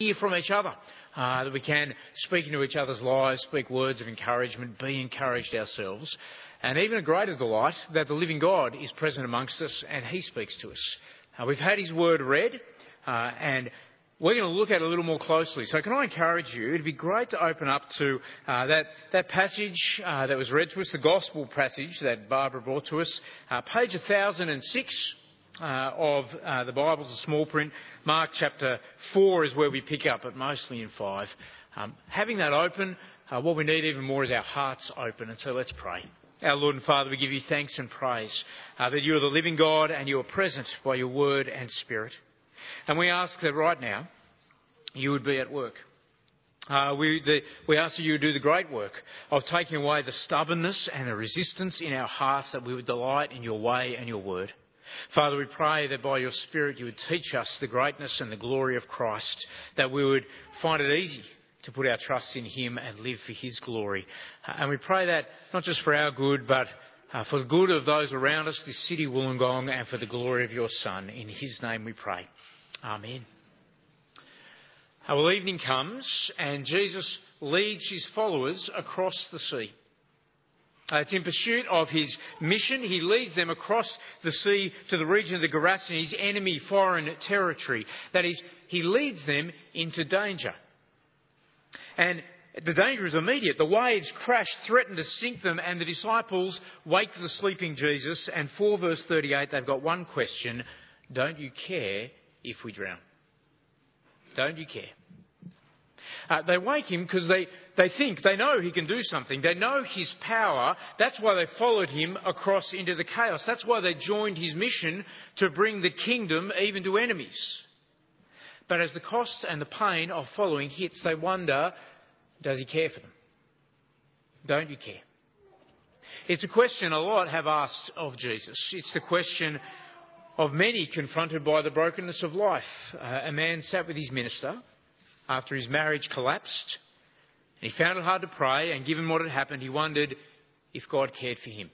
hear from each other, uh, that we can speak into each other's lives, speak words of encouragement, be encouraged ourselves. And even a greater delight that the living God is present amongst us and He speaks to us. Uh, we've had His Word read, uh, and we're going to look at it a little more closely. So can I encourage you, it'd be great to open up to uh, that, that passage uh, that was read to us, the Gospel passage that Barbara brought to us, uh, page 1006 uh, of uh, the Bible's a small print. Mark chapter 4 is where we pick up, but mostly in 5. Um, having that open, uh, what we need even more is our hearts open, and so let's pray. Our Lord and Father, we give you thanks and praise that you are the living God and you are present by your word and spirit. And we ask that right now you would be at work. Uh, we, the, we ask that you would do the great work of taking away the stubbornness and the resistance in our hearts that we would delight in your way and your word. Father, we pray that by your Spirit you would teach us the greatness and the glory of Christ, that we would find it easy to put our trust in him and live for his glory. Uh, and we pray that not just for our good, but uh, for the good of those around us, this city, Wollongong, and for the glory of your Son. In his name we pray. Amen. Well, evening comes and Jesus leads his followers across the sea. Uh, it's in pursuit of his mission. He leads them across the sea to the region of the Gerasenes, enemy foreign territory. That is, he leads them into danger. And the danger is immediate. The waves crash, threaten to sink them, and the disciples wake the sleeping Jesus. And for verse 38, they've got one question Don't you care if we drown? Don't you care? Uh, they wake him because they, they think, they know he can do something. They know his power. That's why they followed him across into the chaos. That's why they joined his mission to bring the kingdom even to enemies. But as the cost and the pain of following hits, they wonder, does he care for them? Don't you care? It's a question a lot have asked of Jesus. It's the question of many confronted by the brokenness of life. Uh, a man sat with his minister after his marriage collapsed, and he found it hard to pray, and given what had happened, he wondered if God cared for him.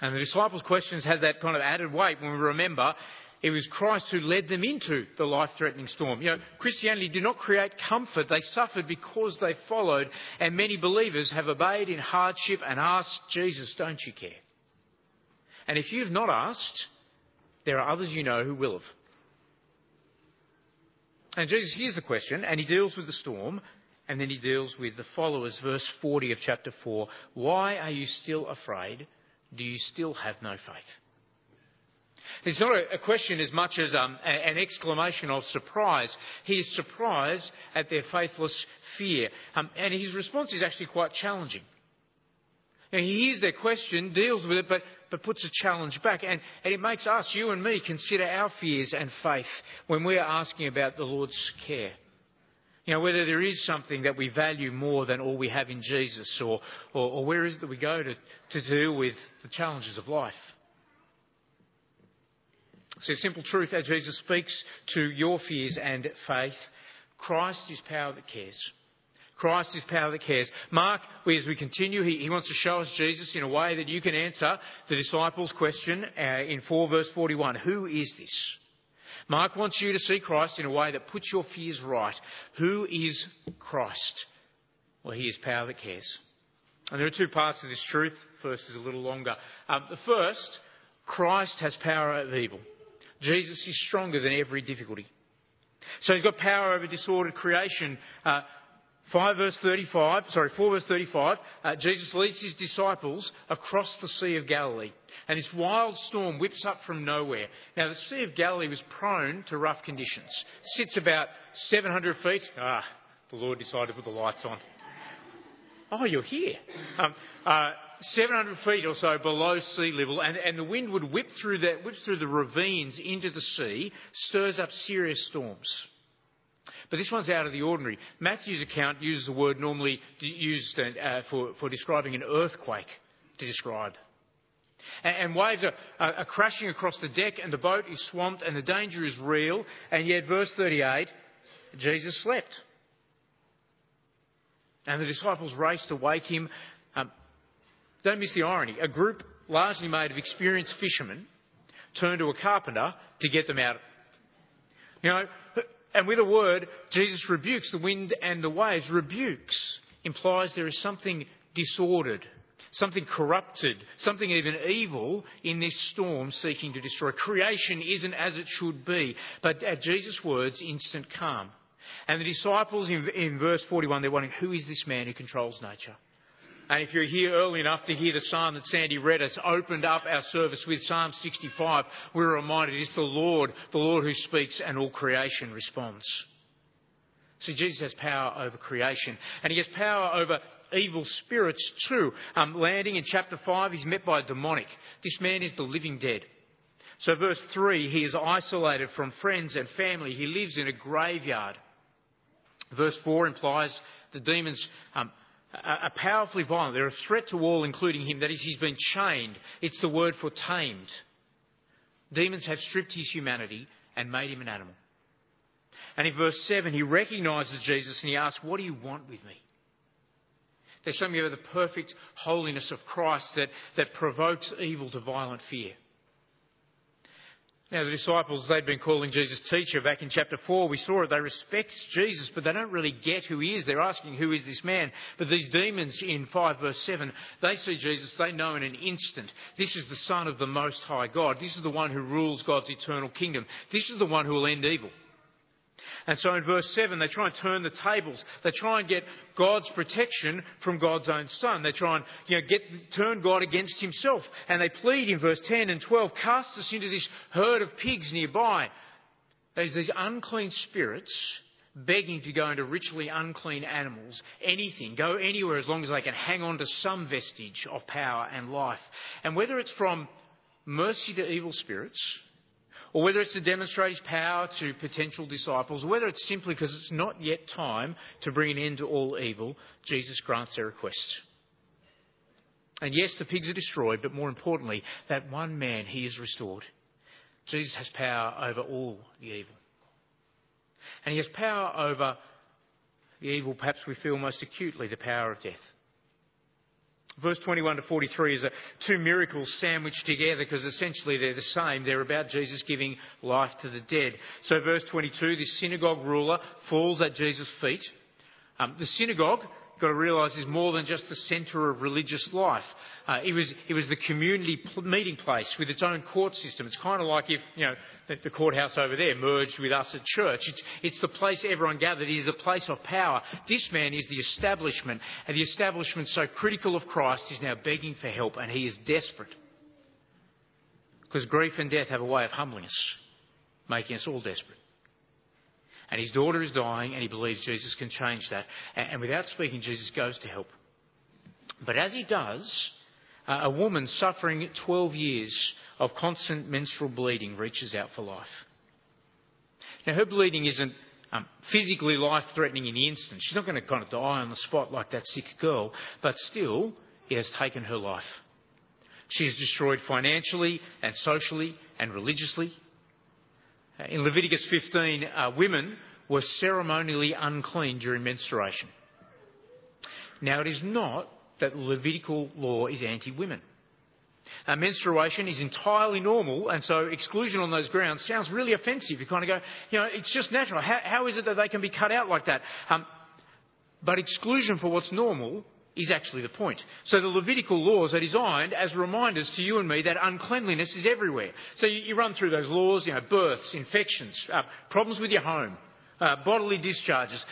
And the disciples' questions had that kind of added weight when we remember it was Christ who led them into the life threatening storm. You know, Christianity did not create comfort, they suffered because they followed, and many believers have obeyed in hardship and asked Jesus, Don't you care? And if you've not asked, there are others you know who will have. And Jesus hears the question and he deals with the storm and then he deals with the followers. Verse 40 of chapter 4 Why are you still afraid? Do you still have no faith? It's not a, question as much as um, an exclamation of surprise. He is surprised at their faithless fear. Um, and his response is actually quite challenging. Now, he hears their question, deals with it, but but puts a challenge back. And, and it makes us, you and me, consider our fears and faith when we're asking about the Lord's care. You know, whether there is something that we value more than all we have in Jesus, or, or, or where is it that we go to, to deal with the challenges of life. So, simple truth as Jesus speaks to your fears and faith Christ is power that cares. Christ is power that cares. Mark, as we continue, he, he, wants to show us Jesus in a way that you can answer the disciples' question uh, in 4 verse 41. Who is this? Mark wants you to see Christ in a way that puts your fears right. Who is Christ? Well, he is power that cares. And there are two parts of this truth. First is a little longer. Um, the first, Christ has power over evil. Jesus is stronger than every difficulty. So he's got power over disordered creation. Uh, 5 verse 35, sorry, 4 verse 35, uh, Jesus leads his disciples across the Sea of Galilee. And this wild storm whips up from nowhere. Now, the Sea of Galilee was prone to rough conditions. Sits about 700 feet. Ah, the Lord decided to put the lights on. Oh, you're here. Um, uh, 700 feet or so below sea level, and, and the wind would whip through, the, whip through the ravines into the sea, stirs up serious storms. But this one's out of the ordinary. Matthew's account uses the word normally used uh, for, for describing an earthquake to describe. And, and waves are, are, are crashing across the deck, and the boat is swamped, and the danger is real. And yet, verse 38, Jesus slept. And the disciples race to wake him. Um, don't miss the irony. A group largely made of experienced fishermen turned to a carpenter to get them out You know, and with a word, Jesus rebukes the wind and the waves. Rebukes implies there is something disordered, something corrupted, something even evil in this storm seeking to destroy. Creation isn't as it should be, but at Jesus' words, instant calm. And the disciples in, in verse 41, they're wondering, who is this man who controls nature? And if you're here early enough to hear the psalm that Sandy read us, opened up our service with Psalm 65, we're reminded it's the Lord, the Lord who speaks and all creation responds. So Jesus has power over creation and he has power over evil spirits too. Um, landing in chapter 5, he's met by a demoniac. This man is the living dead. So, verse 3, he is isolated from friends and family. He lives in a graveyard. Verse 4 implies the demons um, are powerfully violent. They're a threat to all, including him. That is, he's been chained. It's the word for tamed. Demons have stripped his humanity and made him an animal. And in verse 7, he recognizes Jesus and he asks, What do you want with me? There's something about the perfect holiness of Christ that, that provokes evil to violent fear. Now, the disciples, they'd been calling Jesus teacher back in chapter 4. We saw it. They respect Jesus, but they don't really get who he is. They're asking, who is this man? But these demons in 5 verse 7, they see Jesus, they know in an instant. This is the Son of the Most High God. This is the one who rules God's eternal kingdom. This is the one who will end evil. And so in verse 7, they try and turn the tables. They try and get God's protection from God's own Son. They try and you know, get, turn God against himself. And they plead in verse 10 and 12, cast us into this herd of pigs nearby. There's these unclean spirits begging to go into ritually unclean animals, anything, go anywhere as long as they can hang on to some vestige of power and life. And whether it's from mercy to evil spirits, or whether it's to demonstrate his power to potential disciples, or whether it's simply because it's not yet time to bring an end to all evil, Jesus grants their request. And yes, the pigs are destroyed, but more importantly, that one man, he is restored. Jesus has power over all the evil. And he has power over the evil, perhaps we feel most acutely, the power of death. Verse 21 to 43 is a, two miracles sandwiched together because essentially they're the same. They're about Jesus giving life to the dead. So, verse 22, this synagogue ruler falls at Jesus' feet. Um, the synagogue got to realise is more than just the centre of religious life. Uh, it, was, it was the community meeting place with its own court system. It's kind of like if, you know, the, the courthouse over there merged with us at church. It's, it's the place everyone gathered. It is a place of power. This man is the establishment, and the establishment so critical of Christ is now begging for help, and he is desperate. Because grief and death have a way of humbling us, making us all desperate. And his daughter is dying, and he believes Jesus can change that. And without speaking, Jesus goes to help. But as he does, a woman suffering 12 years of constant menstrual bleeding reaches out for life. Now, her bleeding isn't um, physically life threatening in the instant. She's not going to kind of die on the spot like that sick girl, but still, it has taken her life. She is destroyed financially and socially and religiously. In Leviticus 15, uh, women were ceremonially unclean during menstruation. Now, it is not that Levitical law is anti women. Uh, menstruation is entirely normal, and so exclusion on those grounds sounds really offensive. You kind of go, you know, it's just natural. how, how is it that they can be cut out like that? Um, but exclusion for what's normal is actually the point. So the Levitical laws are designed as reminders to you and me that uncleanliness is everywhere. So you, you run through those laws, you know, births, infections, uh, problems with your home, uh, bodily discharges.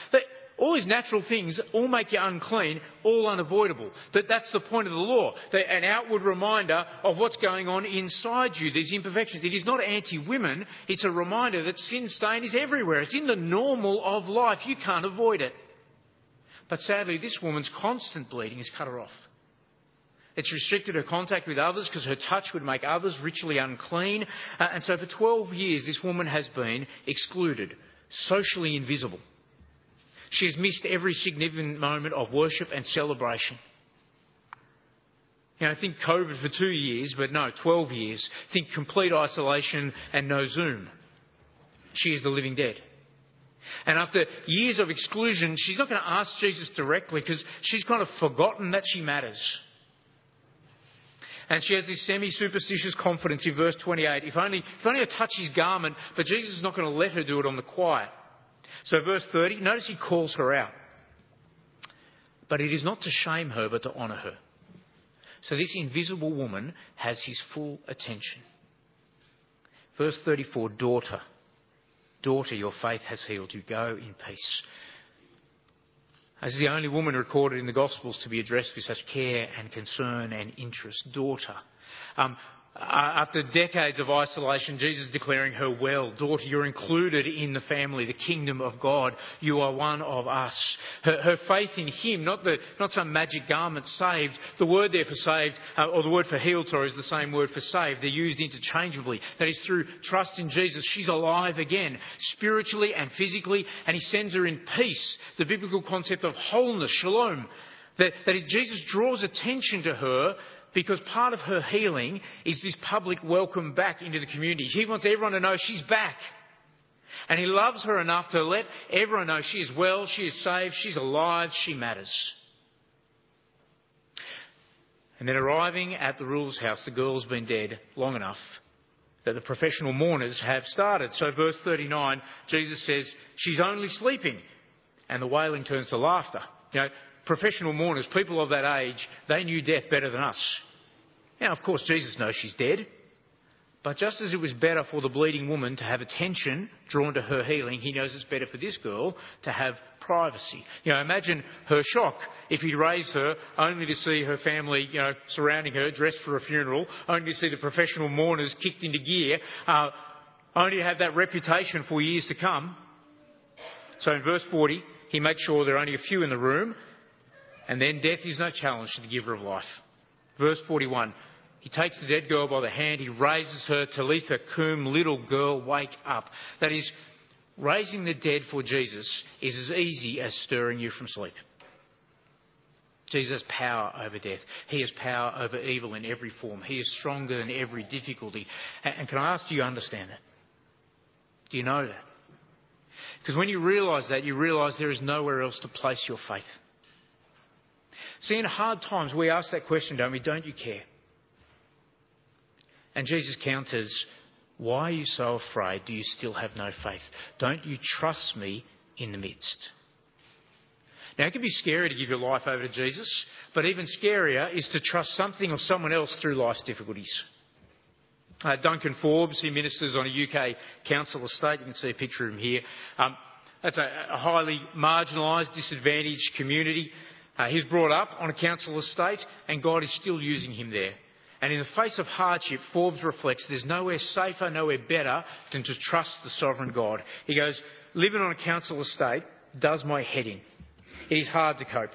All these natural things all make you unclean, all unavoidable. But that's the point of the law. An outward reminder of what's going on inside you, these imperfections. It is not anti-women, it's a reminder that sin stain is everywhere. It's in the normal of life. You can't avoid it. But sadly, this woman's constant bleeding has cut her off. It's restricted her contact with others because her touch would make others ritually unclean. Uh, and so for 12 years, this woman has been excluded, socially invisible. She has missed every significant moment of worship and celebration. You know, think COVID for two years, but no, 12 years. Think complete isolation and no Zoom. She is the living dead. And after years of exclusion, she's not going to ask Jesus directly because she's kind of forgotten that she matters. And she has this semi superstitious confidence in verse 28. If only, if only I touch his garment, but Jesus is not going to let her do it on the quiet. So, verse 30, notice he calls her out. But it is not to shame her, but to honour her. So, this invisible woman has his full attention. Verse 34, daughter. Daughter, your faith has healed you. Go in peace. As the only woman recorded in the Gospels to be addressed with such care and concern and interest, daughter. Um, after decades of isolation, Jesus declaring her well, daughter, you're included in the family, the kingdom of God. You are one of us. Her, her faith in Him, not, the, not some magic garment, saved. The word there for saved, uh, or the word for healed, sorry, is the same word for saved. They're used interchangeably. That is through trust in Jesus. She's alive again, spiritually and physically, and He sends her in peace. The biblical concept of wholeness, shalom. That, that Jesus draws attention to her because part of her healing is this public welcome back into the community. He wants everyone to know she's back. And he loves her enough to let everyone know she is well, she is saved, she's alive, she matters. And then arriving at the ruler's house, the girl's been dead long enough that the professional mourners have started. So, verse 39, Jesus says, She's only sleeping. And the wailing turns to laughter. You know, professional mourners, people of that age, they knew death better than us. Now, of course, Jesus knows she's dead. But just as it was better for the bleeding woman to have attention drawn to her healing, he knows it's better for this girl to have privacy. You know, imagine her shock if he'd raised her only to see her family, you know, surrounding her, dressed for a funeral, only to see the professional mourners kicked into gear, uh, only to have that reputation for years to come. So in verse 40, he makes sure there are only a few in the room and then death is no challenge to the giver of life. Verse 41. He takes the dead girl by the hand, he raises her, Talitha cum, little girl, wake up. That is, raising the dead for Jesus is as easy as stirring you from sleep. Jesus has power over death. He has power over evil in every form. He is stronger than every difficulty. And can I ask, do you understand that? Do you know that? Because when you realise that, you realise there is nowhere else to place your faith. See, in hard times, we ask that question, don't we? Don't you care? And Jesus counters, Why are you so afraid? Do you still have no faith? Don't you trust me in the midst? Now, it can be scary to give your life over to Jesus, but even scarier is to trust something or someone else through life's difficulties. Uh, Duncan Forbes, he ministers on a UK council estate. You can see a picture of him here. Um, that's a, a highly marginalised, disadvantaged community. Uh, brought up on a council estate, and God is still using him there. And in the face of hardship, Forbes reflects there's nowhere safer, nowhere better than to trust the sovereign God. He goes, Living on a council estate does my head in. It is hard to cope.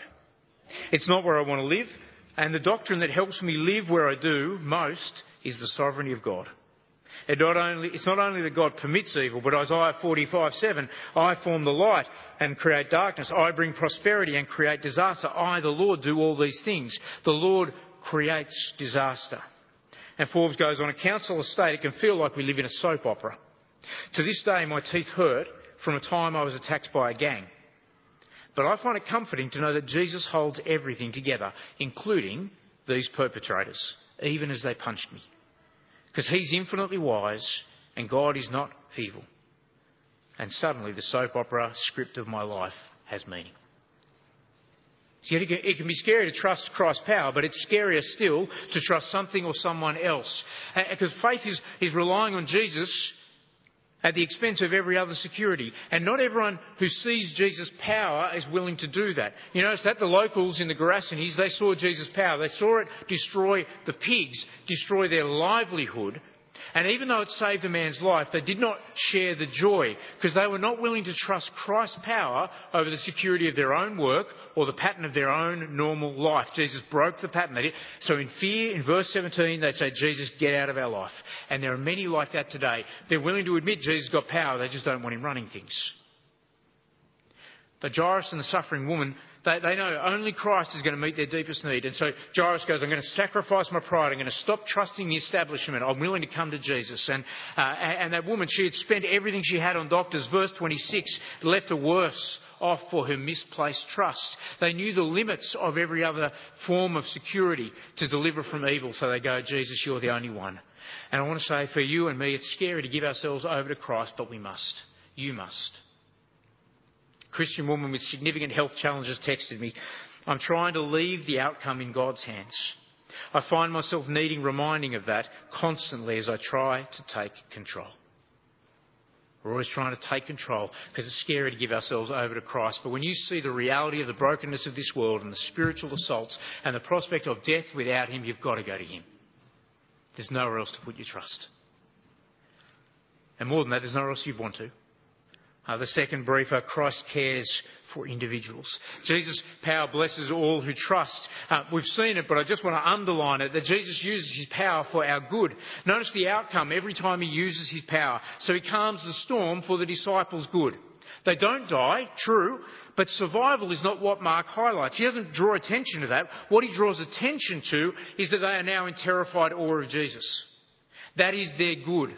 It's not where I want to live, and the doctrine that helps me live where I do most is the sovereignty of God. It not only, it's not only that God permits evil, but Isaiah 45:7, I form the light and create darkness. I bring prosperity and create disaster. I, the Lord, do all these things. The Lord creates disaster. And Forbes goes on, a council estate, it can feel like we live in a soap opera. To this day, my teeth hurt from a time I was attacked by a gang. But I find it comforting to know that Jesus holds everything together, including these perpetrators, even as they punched me. Because he's infinitely wise and God is not evil. And suddenly the soap opera script of my life has meaning. See, it can be scary to trust Christ's power, but it's scarier still to trust something or someone else. Because faith is, is relying on Jesus at the expense of every other security. And not everyone who sees Jesus' power is willing to do that. You notice that the locals in the Gerasenes, they saw Jesus' power. They saw it destroy the pigs, destroy their livelihood, and even though it saved a man's life, they did not share the joy because they were not willing to trust Christ's power over the security of their own work or the pattern of their own normal life. Jesus broke the pattern. So in fear, in verse 17, they say, Jesus, get out of our life. And there are many like that today. They're willing to admit Jesus got power, they just don't want him running things. The Jairus and the suffering woman, They, they know only Christ is going to meet their deepest need. And so Jairus goes, I'm going to sacrifice my pride. I'm going to stop trusting the establishment. I'm willing to come to Jesus. And, uh, and that woman, she had spent everything she had on doctors. Verse 26 left her worse off for her misplaced trust. They knew the limits of every other form of security to deliver from evil. So they go, Jesus, you're the only one. And I want to say for you and me, it's scary to give ourselves over to Christ, but we must. You must. Christian woman with significant health challenges texted me, I'm trying to leave the outcome in God's hands. I find myself needing reminding of that constantly as I try to take control. We're always trying to take control because it's scary to give ourselves over to Christ. But when you see the reality of the brokenness of this world and the spiritual assaults and the prospect of death without Him, you've got to go to Him. There's nowhere else to put your trust. And more than that, there's nowhere else you'd want to. Uh, the second briefer, Christ cares for individuals. Jesus' power blesses all who trust. Uh, we've seen it, but I just want to underline it that Jesus uses his power for our good. Notice the outcome every time he uses his power. So he calms the storm for the disciples' good. They don't die, true, but survival is not what Mark highlights. He doesn't draw attention to that. What he draws attention to is that they are now in terrified awe of Jesus. That is their good.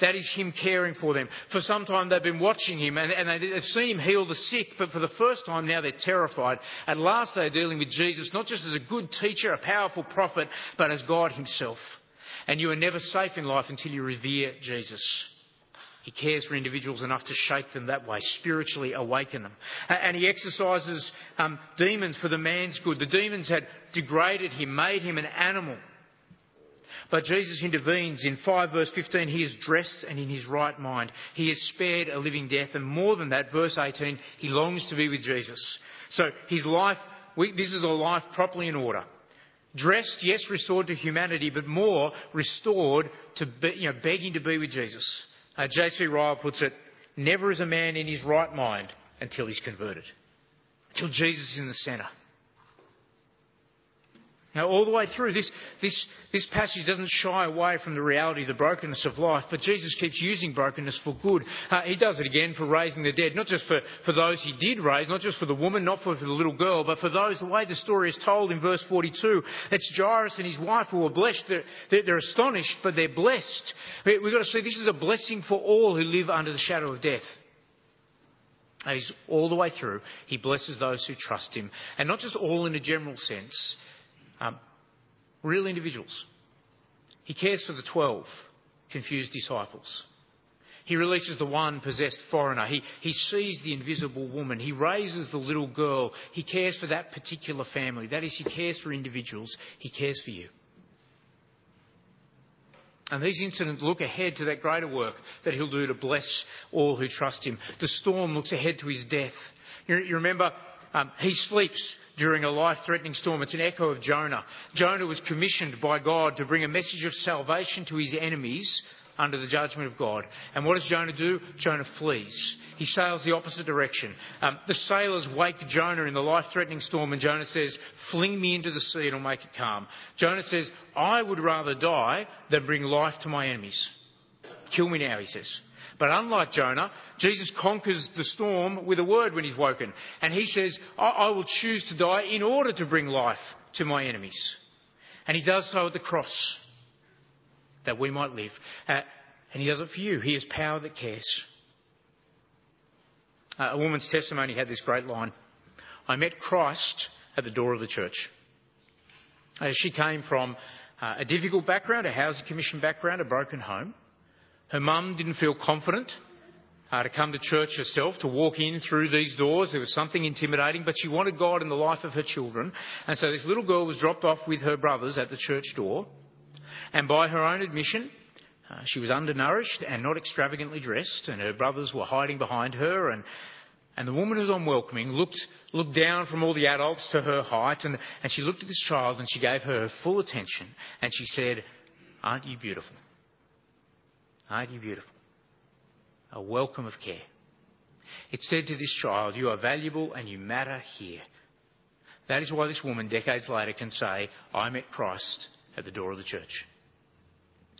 That is Him caring for them. For some time they've been watching Him and, and they've seen Him heal the sick, but for the first time now they're terrified. At last they're dealing with Jesus, not just as a good teacher, a powerful prophet, but as God Himself. And you are never safe in life until you revere Jesus. He cares for individuals enough to shake them that way, spiritually awaken them. And he exorcises um, demons for the man's good. The demons had degraded him, made him an animal. But Jesus intervenes in 5 verse 15. He is dressed and in his right mind. He is spared a living death. And more than that, verse 18, he longs to be with Jesus. So his life, we, this is a life properly in order. Dressed, yes, restored to humanity, but more restored to be, you know, begging to be with Jesus. Uh, J.C. Ryle puts it, never is a man in his right mind until he's converted. Until Jesus is in the centre. Now, all the way through, this, this, this passage doesn't shy away from the reality of the brokenness of life, but Jesus keeps using brokenness for good. Uh, he does it again for raising the dead, not just for, for those he did raise, not just for the woman, not for, the little girl, but for those, the way the story is told in verse 42. It's Jairus and his wife who are blessed. They're, they're, they're astonished, but they're blessed. We've got to see this is a blessing for all who live under the shadow of death. And he's all the way through. He blesses those who trust him. And not just all in a general sense, real individuals. He cares for the 12 confused disciples. He releases the one possessed foreigner. He, he sees the invisible woman. He raises the little girl. He cares for that particular family. That is, he cares for individuals. He cares for you. And these incidents look ahead to that greater work that he'll do to bless all who trust him. The storm looks ahead to his death. You, you remember, um, he sleeps during a life threatening storm. It's an echo of Jonah. Jonah was commissioned by God to bring a message of salvation to his enemies under the judgment of God. And what does Jonah do? Jonah flees. He sails the opposite direction. Um, the sailors wake Jonah in the life threatening storm, and Jonah says, Fling me into the sea and I'll make it calm. Jonah says, I would rather die than bring life to my enemies. Kill me now, he says. But unlike Jonah, Jesus conquers the storm with a word when he's woken. And he says, I, I will choose to die in order to bring life to my enemies. And he does so at the cross that we might live. Uh, and he does it for you. He has power that cares. Uh, a woman's testimony had this great line I met Christ at the door of the church. Uh, she came from uh, a difficult background, a housing commission background, a broken home. Her mum didn't feel confident uh, to come to church herself, to walk in through these doors. There was something intimidating, but she wanted God in the life of her children. And so this little girl was dropped off with her brothers at the church door. And by her own admission, uh, she was undernourished and not extravagantly dressed, and her brothers were hiding behind her. And, and the woman who was unwelcoming looked, looked down from all the adults to her height, and, and she looked at this child and she gave her full attention. And she said, Aren't you beautiful? Aren't you beautiful? A welcome of care. It said to this child, You are valuable and you matter here. That is why this woman, decades later, can say, I met Christ at the door of the church.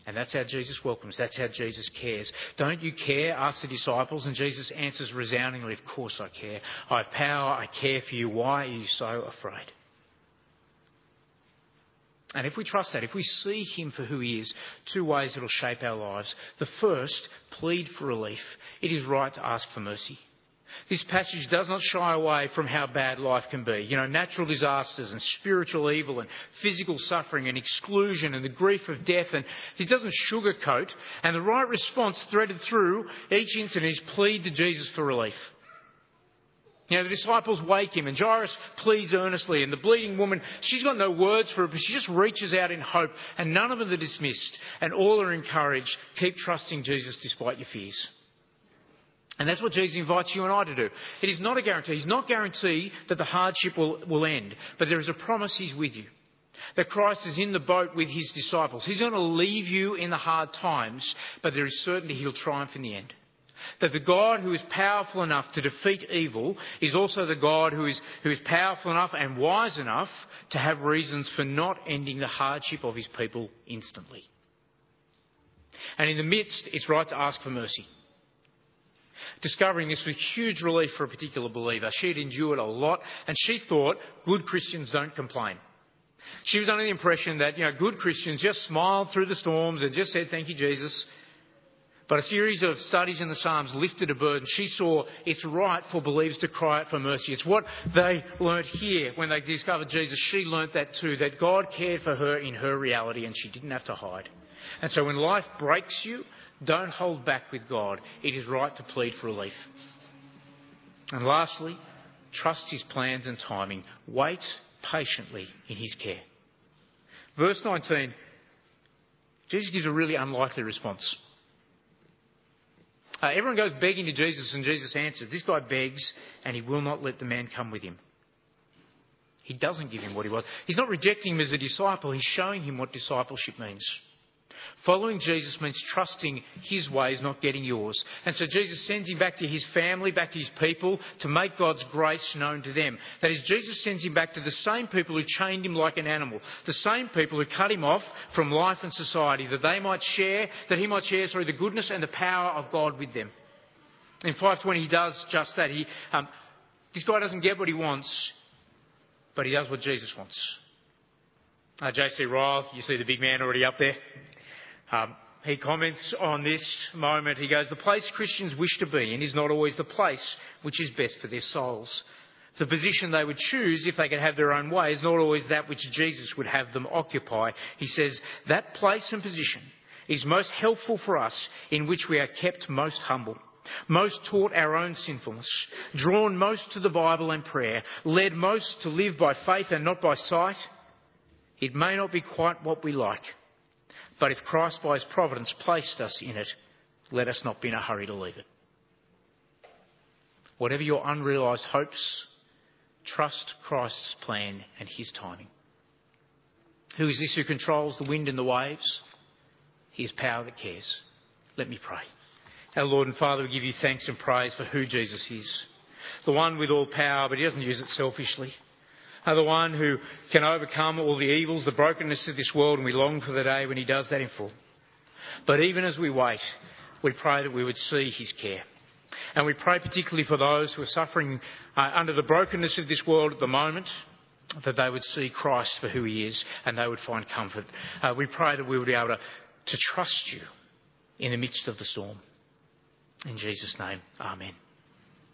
And that's how Jesus welcomes. That's how Jesus cares. Don't you care? Ask the disciples. And Jesus answers resoundingly, Of course I care. I have power. I care for you. Why are you so afraid? And if we trust that, if we see Him for who He is, two ways it'll shape our lives. The first, plead for relief. It is right to ask for mercy. This passage does not shy away from how bad life can be. You know, natural disasters and spiritual evil and physical suffering and exclusion and the grief of death. And it doesn't sugarcoat. And the right response threaded through each incident is plead to Jesus for relief. You know, the disciples wake him, and Jairus pleads earnestly, and the bleeding woman, she's got no words for it, but she just reaches out in hope, and none of them are dismissed, and all are encouraged. Keep trusting Jesus despite your fears. And that's what Jesus invites you and I to do. It is not a guarantee. He's not guarantee that the hardship will, will end, but there is a promise He's with you. That Christ is in the boat with His disciples. He's going to leave you in the hard times, but there is certainty He'll triumph in the end. That the God who is powerful enough to defeat evil is also the God who is, who is powerful enough and wise enough to have reasons for not ending the hardship of his people instantly. And in the midst, it's right to ask for mercy. Discovering this was huge relief for a particular believer. She had endured a lot and she thought good Christians don't complain. She was under the impression that, you know, good Christians just smiled through the storms and just said, thank you, Jesus. But a series of studies in the Psalms lifted a burden. She saw it's right for believers to cry out for mercy. It's what they learnt here when they discovered Jesus. She learnt that too, that God cared for her in her reality and she didn't have to hide. And so when life breaks you, don't hold back with God. It is right to plead for relief. And lastly, trust His plans and timing. Wait patiently in His care. Verse 19, Jesus gives a really unlikely response. Uh, everyone goes begging to Jesus, and Jesus answers. This guy begs, and he will not let the man come with him. He doesn't give him what he wants. He's not rejecting him as a disciple, he's showing him what discipleship means. Following Jesus means trusting his ways, not getting yours. And so Jesus sends him back to his family, back to his people, to make God's grace known to them. That is, Jesus sends him back to the same people who chained him like an animal, the same people who cut him off from life and society, that they might share, that he might share through the goodness and the power of God with them. In 520, he does just that. He, um, this guy doesn't get what he wants, but he does what Jesus wants. Uh, J.C. Ryle, you see the big man already up there. Um, he comments on this moment. He goes, The place Christians wish to be in is not always the place which is best for their souls. The position they would choose if they could have their own way is not always that which Jesus would have them occupy. He says, That place and position is most helpful for us in which we are kept most humble most taught our own sinfulness, drawn most to the Bible and prayer, led most to live by faith and not by sight, it may not be quite what we like, but if Christ by his providence placed us in it, let us not be in a hurry to leave it. Whatever your unrealised hopes, trust Christ's plan and his timing. Who is this who controls the wind and the waves? His power that cares. Let me pray. Our Lord and Father, we give you thanks and praise for who Jesus is. The one with all power, but he doesn't use it selfishly are the one who can overcome all the evils, the brokenness of this world, and we long for the day when He does that in full. But even as we wait, we pray that we would see His care. And we pray particularly for those who are suffering uh, under the brokenness of this world at the moment, that they would see Christ for who He is and they would find comfort. Uh, we pray that we would be able to, to trust You in the midst of the storm. In Jesus' name, Amen.